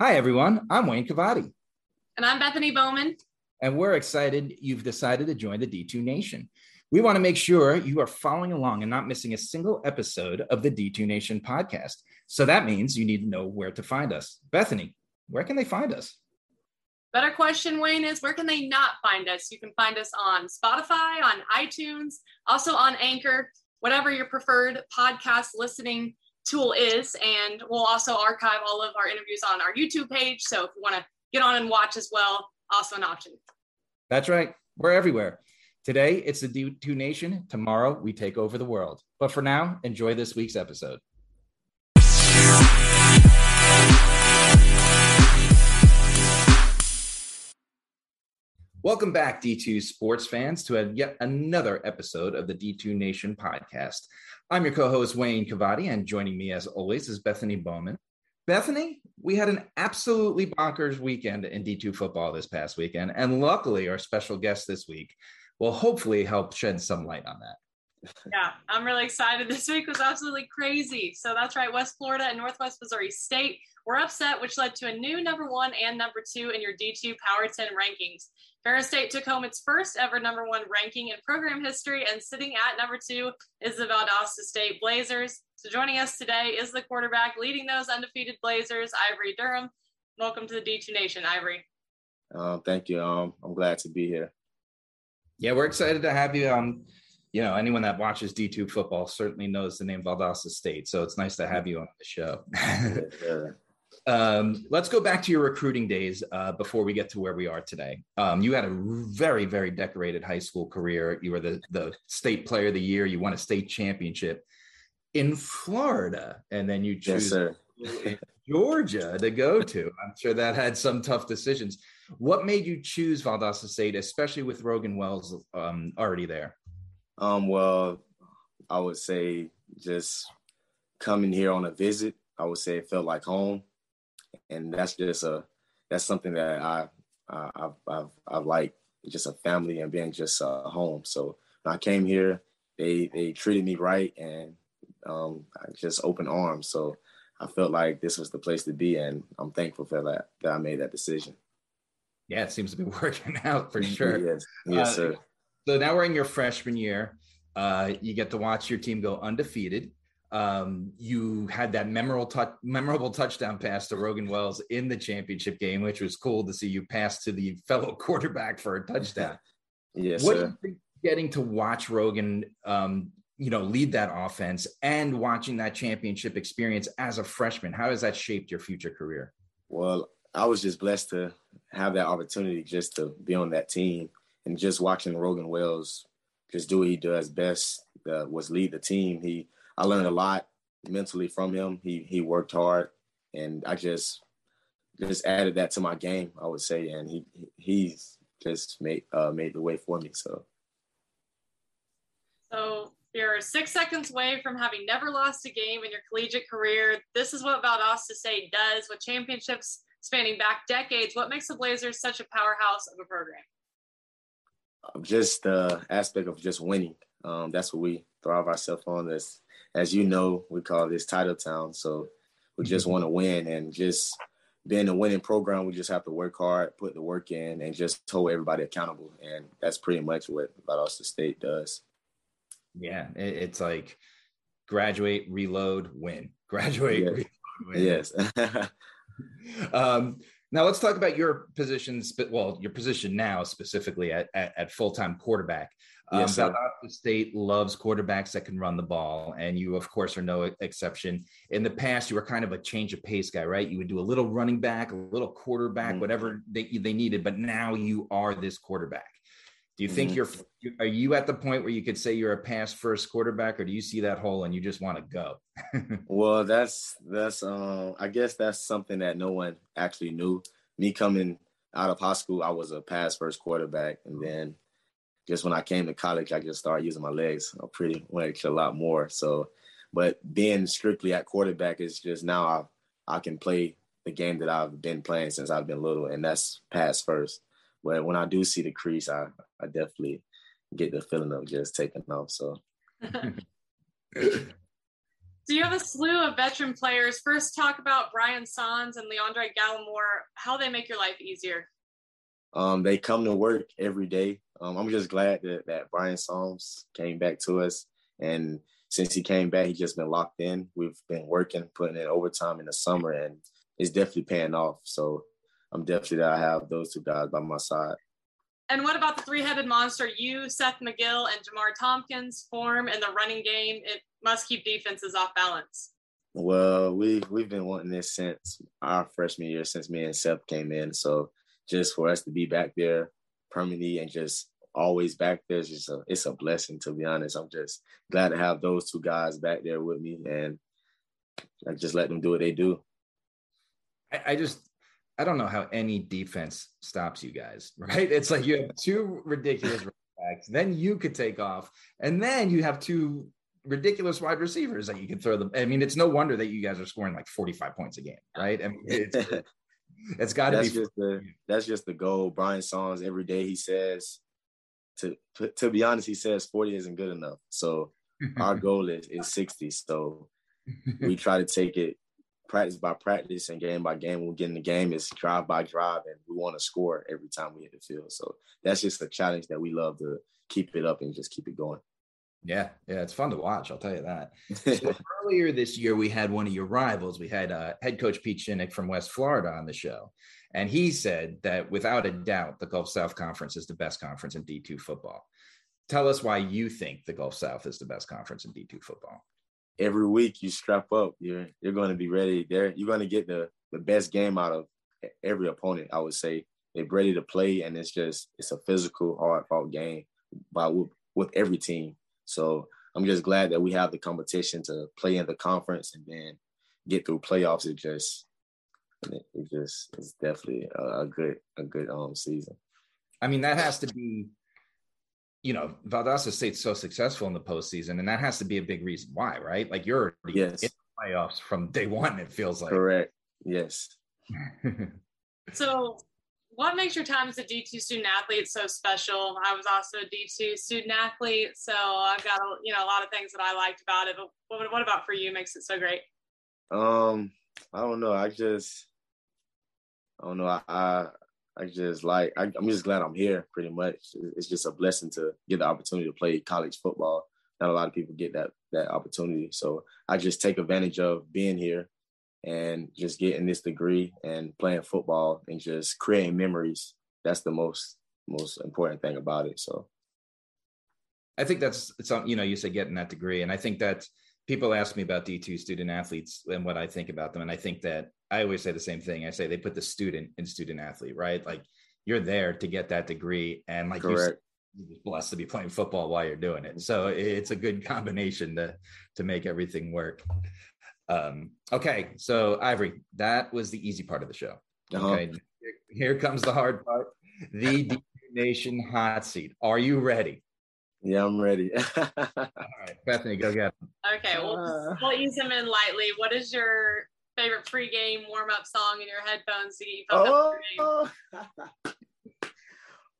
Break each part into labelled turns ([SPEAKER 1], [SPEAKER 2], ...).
[SPEAKER 1] Hi, everyone. I'm Wayne Cavadi.
[SPEAKER 2] And I'm Bethany Bowman.
[SPEAKER 1] And we're excited you've decided to join the D2 Nation. We want to make sure you are following along and not missing a single episode of the D2 Nation podcast. So that means you need to know where to find us. Bethany, where can they find us?
[SPEAKER 2] Better question, Wayne, is where can they not find us? You can find us on Spotify, on iTunes, also on Anchor, whatever your preferred podcast listening tool is. And we'll also archive all of our interviews on our YouTube page. So if you want to get on and watch as well, also an option.
[SPEAKER 1] That's right. We're everywhere. Today, it's the D2 Nation. Tomorrow, we take over the world. But for now, enjoy this week's episode. Welcome back, D2 sports fans, to a, yet another episode of the D2 Nation podcast. I'm your co host, Wayne Cavadi, and joining me, as always, is Bethany Bowman. Bethany, we had an absolutely bonkers weekend in D2 football this past weekend, and luckily, our special guest this week will hopefully help shed some light on that.
[SPEAKER 2] Yeah, I'm really excited. This week was absolutely crazy. So that's right, West Florida and Northwest Missouri State were upset, which led to a new number one and number two in your D2 Power 10 rankings. Ferris State took home its first ever number one ranking in program history, and sitting at number two is the Valdosta State Blazers. So joining us today is the quarterback leading those undefeated Blazers, Ivory Durham. Welcome to the D2 Nation, Ivory.
[SPEAKER 3] Uh, thank you. Um, I'm glad to be here.
[SPEAKER 1] Yeah, we're excited to have you. Um, you know, anyone that watches D2 football certainly knows the name Valdosta State. So it's nice to have you on the show. yeah. Um, let's go back to your recruiting days uh, before we get to where we are today. Um, you had a very, very decorated high school career. You were the, the state player of the year. You won a state championship in Florida, and then you choose
[SPEAKER 3] yes,
[SPEAKER 1] Georgia to go to. I'm sure that had some tough decisions. What made you choose Valdosta State, especially with Rogan Wells um, already there?
[SPEAKER 3] Um, well, I would say just coming here on a visit. I would say it felt like home and that's just a that's something that I uh, I've, I've I've like just a family and being just a home. So when I came here, they they treated me right and um, just open arms. So I felt like this was the place to be, and I'm thankful for that that I made that decision.
[SPEAKER 1] Yeah, it seems to be working out for sure.
[SPEAKER 3] yes, yes, uh, sir.
[SPEAKER 1] So now we're in your freshman year. Uh, you get to watch your team go undefeated. Um, you had that memorable touch, memorable touchdown pass to Rogan Wells in the championship game, which was cool to see you pass to the fellow quarterback for a touchdown.
[SPEAKER 3] yes,
[SPEAKER 1] what
[SPEAKER 3] sir.
[SPEAKER 1] getting to watch Rogan, um, you know, lead that offense and watching that championship experience as a freshman, how has that shaped your future career?
[SPEAKER 3] Well, I was just blessed to have that opportunity just to be on that team and just watching Rogan Wells just do what he does best uh, was lead the team. He I learned a lot mentally from him. He he worked hard, and I just just added that to my game. I would say, and he he's just made uh, made the way for me. So.
[SPEAKER 2] So you're six seconds away from having never lost a game in your collegiate career. This is what Valdosta State does with championships spanning back decades. What makes the Blazers such a powerhouse of a program?
[SPEAKER 3] Just the aspect of just winning. Um, that's what we thrive ourselves on. This as you know, we call this title town. So we just mm-hmm. want to win and just being a winning program, we just have to work hard, put the work in, and just hold everybody accountable. And that's pretty much what Valdosta State does.
[SPEAKER 1] Yeah, it's like graduate, reload, win. Graduate,
[SPEAKER 3] yes.
[SPEAKER 1] reload, win.
[SPEAKER 3] Yes.
[SPEAKER 1] um, now let's talk about your positions, but well, your position now specifically at, at, at full-time quarterback. Um, yes, Valdosta State loves quarterbacks that can run the ball, and you, of course, are no exception. In the past, you were kind of a change of pace guy, right? You would do a little running back, a little quarterback, mm-hmm. whatever they, they needed, but now you are this quarterback. Do you think mm-hmm. you're are you at the point where you could say you're a pass first quarterback, or do you see that hole and you just want to go?
[SPEAKER 3] well, that's that's um I guess that's something that no one actually knew. Me coming out of high school, I was a pass first quarterback, and then just when I came to college, I just started using my legs a pretty much a lot more. So, but being strictly at quarterback is just now I I can play the game that I've been playing since I've been little, and that's pass first. But when I do see the crease, I, I definitely get the feeling of just taking off. So
[SPEAKER 2] So you have a slew of veteran players. First, talk about Brian Sons and Leandre Gallimore, how they make your life easier.
[SPEAKER 3] Um, they come to work every day. Um, I'm just glad that, that Brian Psalms came back to us. And since he came back, he's just been locked in. We've been working, putting in overtime in the summer, and it's definitely paying off. So I'm definitely that I have those two guys by my side.
[SPEAKER 2] And what about the three-headed monster? You, Seth McGill, and Jamar Tompkins form in the running game. It must keep defenses off balance.
[SPEAKER 3] Well, we we've been wanting this since our freshman year, since me and Seth came in. So just for us to be back there permanently and just always back there is just a it's a blessing to be honest. I'm just glad to have those two guys back there with me and I just let them do what they do.
[SPEAKER 1] I, I just I don't know how any defense stops you guys, right? It's like you have two ridiculous backs, then you could take off, and then you have two ridiculous wide receivers that you can throw them. I mean, it's no wonder that you guys are scoring like 45 points a game, right? I mean, it's it's got to be.
[SPEAKER 3] Just the, that's just the goal. Brian Songs every day he says. To to be honest, he says 40 isn't good enough. So our goal is is 60. So we try to take it practice by practice and game by game. When we get in the game, it's drive by drive, and we want to score every time we hit the field. So that's just a challenge that we love to keep it up and just keep it going.
[SPEAKER 1] Yeah, yeah, it's fun to watch. I'll tell you that. so earlier this year, we had one of your rivals. We had uh, head coach Pete Shinnick from West Florida on the show, and he said that without a doubt, the Gulf South Conference is the best conference in D2 football. Tell us why you think the Gulf South is the best conference in D2 football
[SPEAKER 3] every week you strap up. You're you're going to be ready. There, you're going to get the the best game out of every opponent. I would say they're ready to play, and it's just it's a physical, hard fought game by with, with every team. So I'm just glad that we have the competition to play in the conference and then get through playoffs. It just it, just it's definitely a, a good a good um season.
[SPEAKER 1] I mean, that has to be you know, Valdosta State's so successful in the postseason, and that has to be a big reason why, right? Like you're
[SPEAKER 3] yes. in the
[SPEAKER 1] playoffs from day one, it feels like.
[SPEAKER 3] Correct. Yes.
[SPEAKER 2] so what makes your time as a D2 student athlete so special? I was also a D2 student athlete, so I've got you know a lot of things that I liked about it. But what, what about for you makes it so great?
[SPEAKER 3] Um, I don't know. I just I don't know. I, I I just like I, am just glad I'm here. Pretty much, it's just a blessing to get the opportunity to play college football. Not a lot of people get that that opportunity, so I just take advantage of being here and just getting this degree and playing football and just creating memories. That's the most most important thing about it. So,
[SPEAKER 1] I think that's something you know. You say getting that degree, and I think that people ask me about D2 student athletes and what I think about them. And I think that I always say the same thing. I say they put the student in student athlete, right? Like you're there to get that degree. And like you're blessed to be playing football while you're doing it. So it's a good combination to to make everything work. Um, okay, so Ivory, that was the easy part of the show. Uh-huh. Okay, here, comes the hard part. The D Nation hot seat. Are you ready?
[SPEAKER 3] Yeah, I'm ready.
[SPEAKER 1] All right, Bethany, go get him.
[SPEAKER 2] Okay, we'll, uh, we'll ease him in lightly. What is your favorite pregame warm up song in your headphones to get you pumped oh, up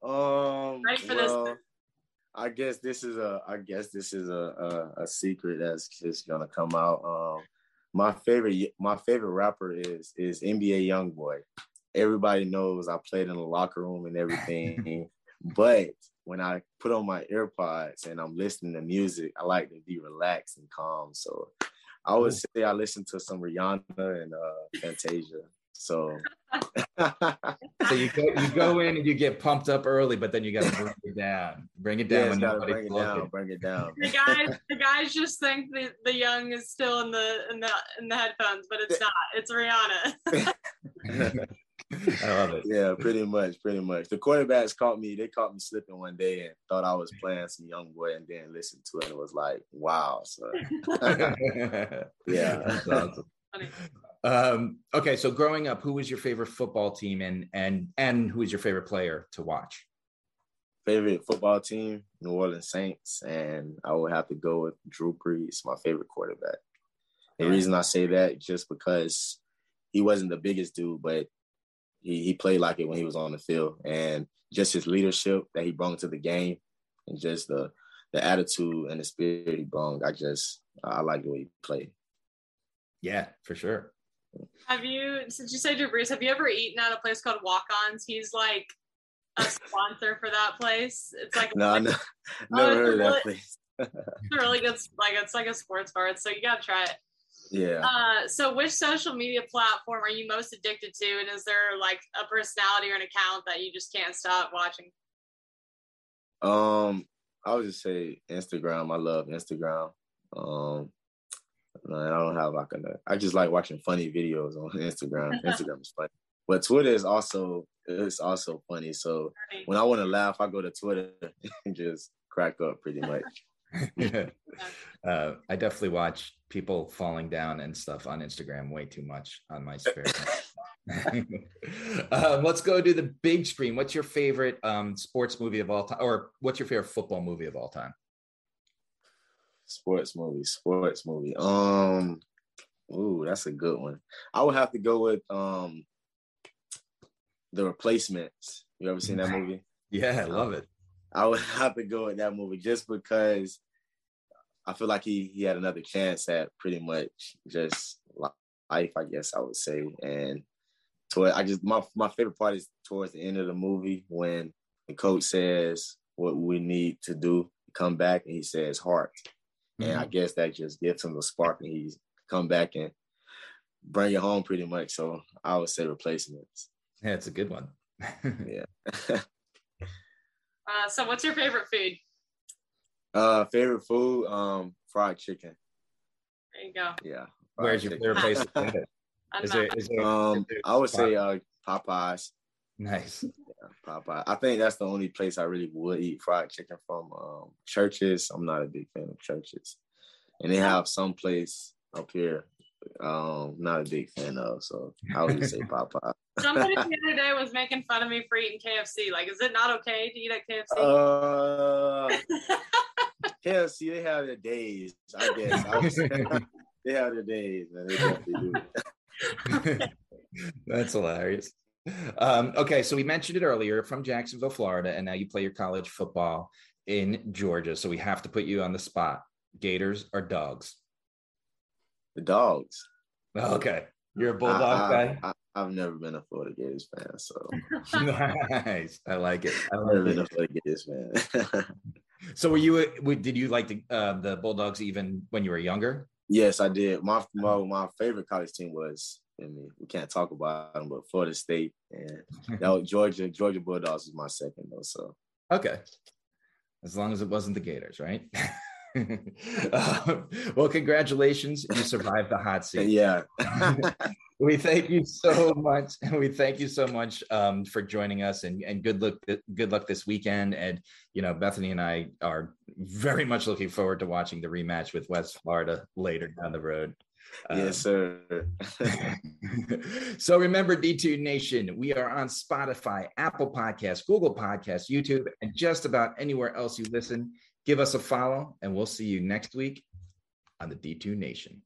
[SPEAKER 3] Um, Ready for well, this? I guess this is a. I guess this is a a, a secret that's just gonna come out. Um, my favorite my favorite rapper is is NBA YoungBoy. Everybody knows I played in the locker room and everything, but when I put on my AirPods and I'm listening to music, I like to be relaxed and calm. So I would say I listen to some Rihanna and uh, Fantasia. So,
[SPEAKER 1] so you go you go in and you get pumped up early, but then you got to bring it down. Bring it down.
[SPEAKER 3] Yeah, bring it down. Bring it down.
[SPEAKER 2] The guys, the guys just think the, the young is still in the in the in the headphones, but it's not. It's Rihanna.
[SPEAKER 1] I love it.
[SPEAKER 3] Yeah, pretty much, pretty much. The quarterbacks caught me. They caught me slipping one day and thought I was playing some YoungBoy, and then listened to it and it was like, wow. So, yeah, that's awesome.
[SPEAKER 1] Um, okay, so growing up, who was your favorite football team, and and and who was your favorite player to watch?
[SPEAKER 3] Favorite football team, New Orleans Saints, and I would have to go with Drew Brees, my favorite quarterback. The reason I say that just because he wasn't the biggest dude, but he, he played like it when he was on the field, and just his leadership that he brought to the game, and just the the attitude and the spirit he brought. I just I like the way he played.
[SPEAKER 1] Yeah, for sure.
[SPEAKER 2] Have you, since you say Drew Brees, have you ever eaten at a place called Walk Ons? He's like a sponsor for that place. It's like
[SPEAKER 3] no, no, never oh, heard of that place.
[SPEAKER 2] it's a really good, like it's like a sports bar. So you gotta try it.
[SPEAKER 3] Yeah.
[SPEAKER 2] Uh, so which social media platform are you most addicted to, and is there like a personality or an account that you just can't stop watching?
[SPEAKER 3] Um, I would just say Instagram. I love Instagram. Um, I don't have like a. I just like watching funny videos on Instagram. Instagram is funny, but Twitter is also it's also funny. So when I want to laugh, I go to Twitter and just crack up pretty much.
[SPEAKER 1] uh, I definitely watch people falling down and stuff on Instagram way too much on my spare time. um, let's go to the big screen. What's your favorite um, sports movie of all time, or what's your favorite football movie of all time?
[SPEAKER 3] Sports movie, sports movie. Um, ooh, that's a good one. I would have to go with um, the Replacements. You ever seen that movie?
[SPEAKER 1] yeah, I love it.
[SPEAKER 3] I would have to go with that movie just because I feel like he he had another chance at pretty much just life, I guess I would say. And toward I just my my favorite part is towards the end of the movie when the coach says what we need to do, come back, and he says heart. Mm-hmm. And I mm-hmm. guess that just gives him the spark and he's come back and bring it home pretty much. So I would say replacements.
[SPEAKER 1] Yeah, it's a good one.
[SPEAKER 3] yeah.
[SPEAKER 2] uh, so what's your favorite food?
[SPEAKER 3] Uh favorite food, um, fried chicken.
[SPEAKER 2] There you go.
[SPEAKER 3] Yeah.
[SPEAKER 1] Where's your favorite place to get it?
[SPEAKER 3] Is there, is there, um, is there I would say uh Popeyes.
[SPEAKER 1] Nice.
[SPEAKER 3] Yeah, Popeye. I think that's the only place I really would eat fried chicken from. Um, Church's. I'm not a big fan of churches, and they have some place up here. Um, not a big fan of. So I would just say Popeye.
[SPEAKER 2] Somebody the other day was making fun of me for eating KFC. Like, is it not okay to eat at KFC?
[SPEAKER 3] Uh, KFC, they have their days. I guess. I was, they have their days, and they definitely
[SPEAKER 1] do. That's hilarious. Um, okay, so we mentioned it earlier from Jacksonville, Florida, and now you play your college football in Georgia. So we have to put you on the spot. Gators or dogs?
[SPEAKER 3] The dogs.
[SPEAKER 1] Okay. You're a bulldog I,
[SPEAKER 3] guy? I, have never been a Florida Gators fan, so
[SPEAKER 1] nice. I like it.
[SPEAKER 3] I've never been a Florida Gators fan.
[SPEAKER 1] so were you did you like the uh, the Bulldogs even when you were younger?
[SPEAKER 3] Yes, I did. My my, my favorite college team was I mean, we can't talk about them, but Florida State and that was Georgia. Georgia Bulldogs was my second though. So
[SPEAKER 1] okay, as long as it wasn't the Gators, right? uh, well, congratulations! You survived the hot seat.
[SPEAKER 3] Yeah.
[SPEAKER 1] we thank you so much, and we thank you so much um, for joining us. And, and good luck, good luck this weekend. And you know, Bethany and I are very much looking forward to watching the rematch with West Florida later down the road.
[SPEAKER 3] Yes, um, sir.
[SPEAKER 1] so remember, D2 Nation, we are on Spotify, Apple Podcasts, Google Podcasts, YouTube, and just about anywhere else you listen. Give us a follow, and we'll see you next week on the D2 Nation.